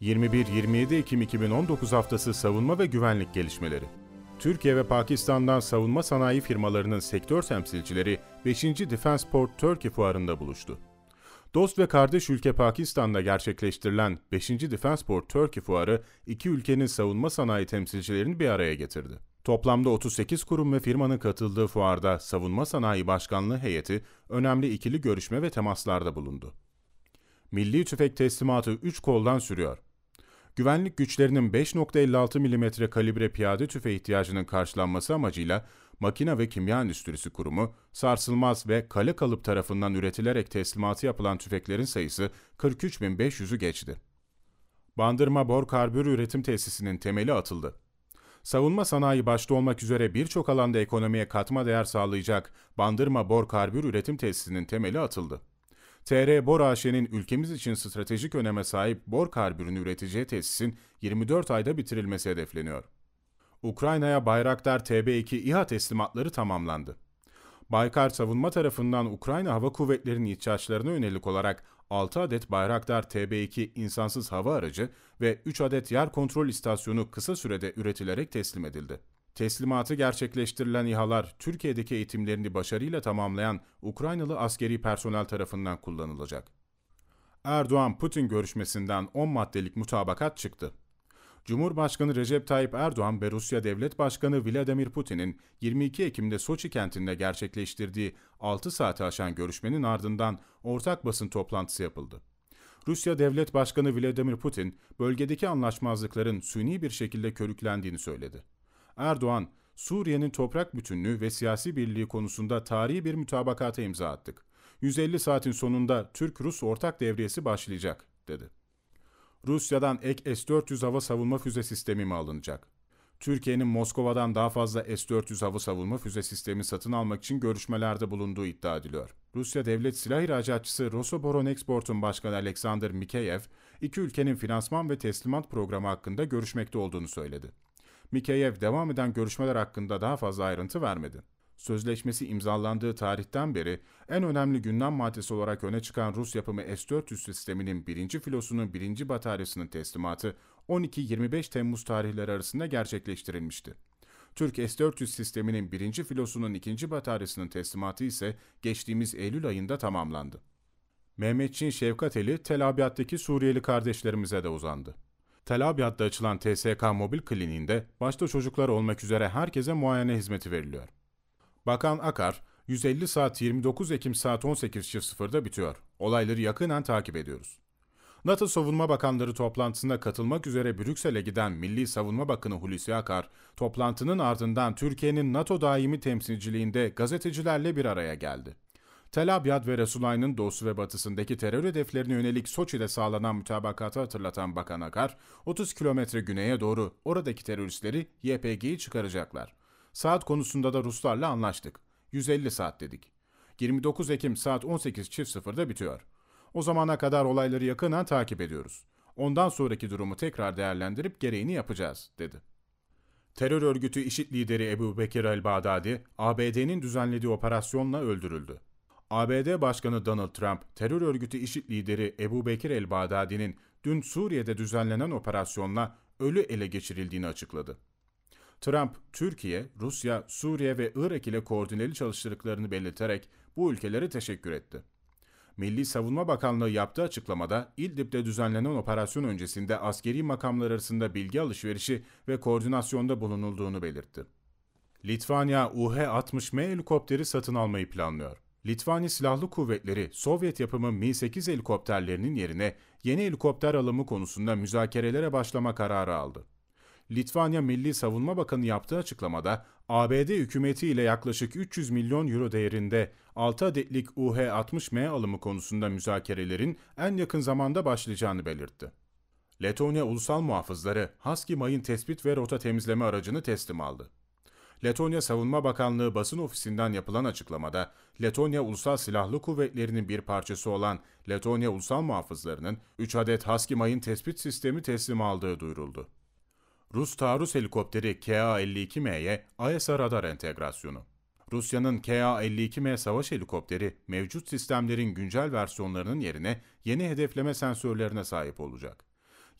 21-27 Ekim 2019 haftası savunma ve güvenlik gelişmeleri. Türkiye ve Pakistan'dan savunma sanayi firmalarının sektör temsilcileri 5. Defense Port Turkey fuarında buluştu. Dost ve kardeş ülke Pakistan'da gerçekleştirilen 5. Defense Port Turkey fuarı iki ülkenin savunma sanayi temsilcilerini bir araya getirdi. Toplamda 38 kurum ve firmanın katıldığı fuarda Savunma Sanayi Başkanlığı heyeti önemli ikili görüşme ve temaslarda bulundu. Milli tüfek teslimatı 3 koldan sürüyor. Güvenlik güçlerinin 5.56 mm kalibre piyade tüfe ihtiyacının karşılanması amacıyla Makina ve Kimya Endüstrisi Kurumu, sarsılmaz ve kale kalıp tarafından üretilerek teslimatı yapılan tüfeklerin sayısı 43.500'ü geçti. Bandırma Bor Karbür Üretim Tesisi'nin temeli atıldı. Savunma sanayi başta olmak üzere birçok alanda ekonomiye katma değer sağlayacak Bandırma Bor Karbür Üretim Tesisi'nin temeli atıldı. TR Bor AŞ'nin ülkemiz için stratejik öneme sahip bor karbürünü üreteceği tesisin 24 ayda bitirilmesi hedefleniyor. Ukrayna'ya Bayraktar TB2 İHA teslimatları tamamlandı. Baykar Savunma tarafından Ukrayna Hava Kuvvetleri'nin ihtiyaçlarına yönelik olarak 6 adet Bayraktar TB2 insansız hava aracı ve 3 adet yer kontrol istasyonu kısa sürede üretilerek teslim edildi. Teslimatı gerçekleştirilen İHA'lar Türkiye'deki eğitimlerini başarıyla tamamlayan Ukraynalı askeri personel tarafından kullanılacak. Erdoğan-Putin görüşmesinden 10 maddelik mutabakat çıktı. Cumhurbaşkanı Recep Tayyip Erdoğan ve Rusya Devlet Başkanı Vladimir Putin'in 22 Ekim'de Soçi kentinde gerçekleştirdiği 6 saati aşan görüşmenin ardından ortak basın toplantısı yapıldı. Rusya Devlet Başkanı Vladimir Putin, bölgedeki anlaşmazlıkların suni bir şekilde körüklendiğini söyledi. Erdoğan, Suriye'nin toprak bütünlüğü ve siyasi birliği konusunda tarihi bir mütabakata imza attık. 150 saatin sonunda Türk-Rus ortak devriyesi başlayacak, dedi. Rusya'dan ek S-400 hava savunma füze sistemi mi alınacak? Türkiye'nin Moskova'dan daha fazla S-400 hava savunma füze sistemi satın almak için görüşmelerde bulunduğu iddia ediliyor. Rusya Devlet Silah İhracatçısı Rosoboronexport'un başkanı Alexander Mikeyev, iki ülkenin finansman ve teslimat programı hakkında görüşmekte olduğunu söyledi. Mikeyev devam eden görüşmeler hakkında daha fazla ayrıntı vermedi. Sözleşmesi imzalandığı tarihten beri en önemli gündem maddesi olarak öne çıkan Rus yapımı S-400 sisteminin birinci filosunun birinci bataryasının teslimatı 12-25 Temmuz tarihleri arasında gerçekleştirilmişti. Türk S-400 sisteminin birinci filosunun ikinci bataryasının teslimatı ise geçtiğimiz Eylül ayında tamamlandı. Mehmetçin Şevkateli Tel Abyad'daki Suriyeli kardeşlerimize de uzandı. Tel Abyad'da açılan TSK mobil kliniğinde başta çocuklar olmak üzere herkese muayene hizmeti veriliyor. Bakan Akar, 150 saat 29 Ekim saat 18.00'da bitiyor. Olayları yakından takip ediyoruz. NATO Savunma Bakanları toplantısına katılmak üzere Brüksel'e giden Milli Savunma Bakanı Hulusi Akar, toplantının ardından Türkiye'nin NATO daimi temsilciliğinde gazetecilerle bir araya geldi. Tel Abyad ve Resulayn'ın doğusu ve batısındaki terör hedeflerine yönelik Soçi'de sağlanan mütabakatı hatırlatan Bakan Akar, 30 kilometre güneye doğru oradaki teröristleri YPG'yi çıkaracaklar. Saat konusunda da Ruslarla anlaştık. 150 saat dedik. 29 Ekim saat 18.00'da bitiyor. O zamana kadar olayları yakından takip ediyoruz. Ondan sonraki durumu tekrar değerlendirip gereğini yapacağız, dedi. Terör örgütü IŞİD lideri Ebu Bekir el-Bağdadi, ABD'nin düzenlediği operasyonla öldürüldü. ABD Başkanı Donald Trump, terör örgütü IŞİD lideri Ebu Bekir el-Bağdadi'nin dün Suriye'de düzenlenen operasyonla ölü ele geçirildiğini açıkladı. Trump, Türkiye, Rusya, Suriye ve Irak ile koordineli çalıştırdıklarını belirterek bu ülkelere teşekkür etti. Milli Savunma Bakanlığı yaptığı açıklamada İdlib'de düzenlenen operasyon öncesinde askeri makamlar arasında bilgi alışverişi ve koordinasyonda bulunulduğunu belirtti. Litvanya UH-60M helikopteri satın almayı planlıyor. Litvanya Silahlı Kuvvetleri, Sovyet yapımı Mi-8 helikopterlerinin yerine yeni helikopter alımı konusunda müzakerelere başlama kararı aldı. Litvanya Milli Savunma Bakanı yaptığı açıklamada ABD hükümeti ile yaklaşık 300 milyon euro değerinde 6 adetlik UH-60M alımı konusunda müzakerelerin en yakın zamanda başlayacağını belirtti. Letonya Ulusal Muhafızları Husky mayın tespit ve rota temizleme aracını teslim aldı. Letonya Savunma Bakanlığı basın ofisinden yapılan açıklamada, Letonya Ulusal Silahlı Kuvvetleri'nin bir parçası olan Letonya Ulusal Muhafızlarının 3 adet Husky mayın tespit sistemi teslim aldığı duyuruldu. Rus taarruz helikopteri KA-52M'ye AESA radar entegrasyonu. Rusya'nın KA-52M savaş helikopteri mevcut sistemlerin güncel versiyonlarının yerine yeni hedefleme sensörlerine sahip olacak.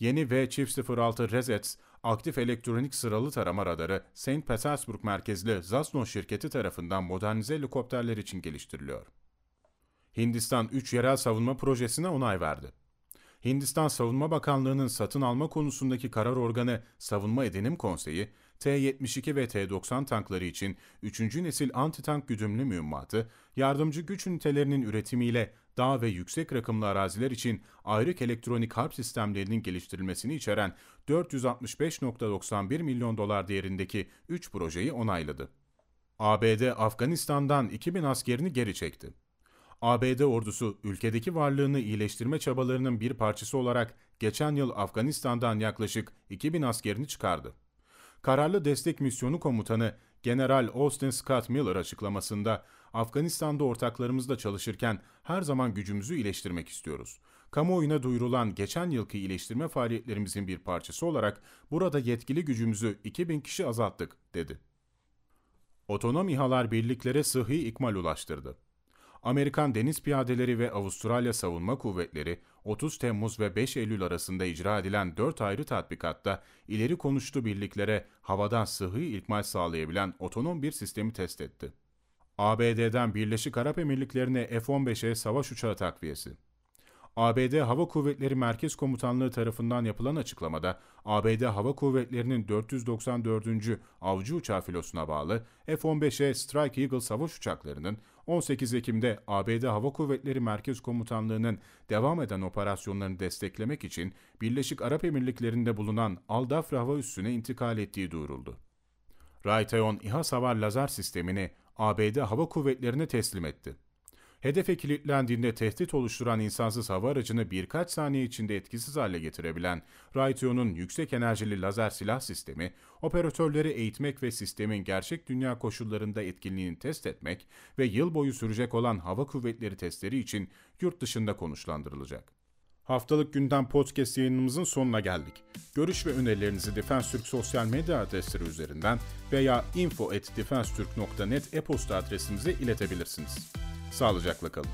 yeni V-06 Resets aktif elektronik sıralı tarama radarı St. Petersburg merkezli Zasno şirketi tarafından modernize helikopterler için geliştiriliyor. Hindistan 3 yerel savunma projesine onay verdi. Hindistan Savunma Bakanlığı'nın satın alma konusundaki karar organı Savunma Edinim Konseyi, T-72 ve T-90 tankları için 3. nesil anti-tank güdümlü mühimmatı, yardımcı güç ünitelerinin üretimiyle dağ ve yüksek rakımlı araziler için ayrık elektronik harp sistemlerinin geliştirilmesini içeren 465.91 milyon dolar değerindeki 3 projeyi onayladı. ABD, Afganistan'dan 2000 askerini geri çekti. ABD ordusu ülkedeki varlığını iyileştirme çabalarının bir parçası olarak geçen yıl Afganistan'dan yaklaşık 2000 askerini çıkardı. Kararlı Destek Misyonu Komutanı General Austin Scott Miller açıklamasında Afganistan'da ortaklarımızla çalışırken her zaman gücümüzü iyileştirmek istiyoruz. Kamuoyuna duyurulan geçen yılki iyileştirme faaliyetlerimizin bir parçası olarak burada yetkili gücümüzü 2000 kişi azalttık, dedi. Otonom İHA'lar birliklere sıhhi ikmal ulaştırdı. Amerikan Deniz Piyadeleri ve Avustralya Savunma Kuvvetleri 30 Temmuz ve 5 Eylül arasında icra edilen 4 ayrı tatbikatta ileri konuştu birliklere havadan sıhhi ilkmal sağlayabilen otonom bir sistemi test etti. ABD'den Birleşik Arap Emirlikleri'ne F-15'e savaş uçağı takviyesi. ABD Hava Kuvvetleri Merkez Komutanlığı tarafından yapılan açıklamada, ABD Hava Kuvvetleri'nin 494. Avcı Uçağı filosuna bağlı F-15'e Strike Eagle savaş uçaklarının 18 Ekim'de ABD Hava Kuvvetleri Merkez Komutanlığı'nın devam eden operasyonlarını desteklemek için Birleşik Arap Emirlikleri'nde bulunan Al-Dafra hava üssüne intikal ettiği duyuruldu. Raytheon İHA Savar lazer sistemini ABD Hava Kuvvetleri'ne teslim etti. Hedefe kilitlendiğinde tehdit oluşturan insansız hava aracını birkaç saniye içinde etkisiz hale getirebilen Raytheon'un yüksek enerjili lazer silah sistemi, operatörleri eğitmek ve sistemin gerçek dünya koşullarında etkinliğini test etmek ve yıl boyu sürecek olan hava kuvvetleri testleri için yurt dışında konuşlandırılacak. Haftalık gündem podcast yayınımızın sonuna geldik. Görüş ve önerilerinizi Defens Türk sosyal medya adresleri üzerinden veya info.defenstürk.net e-posta adresimize iletebilirsiniz. Sağlıcakla kalın.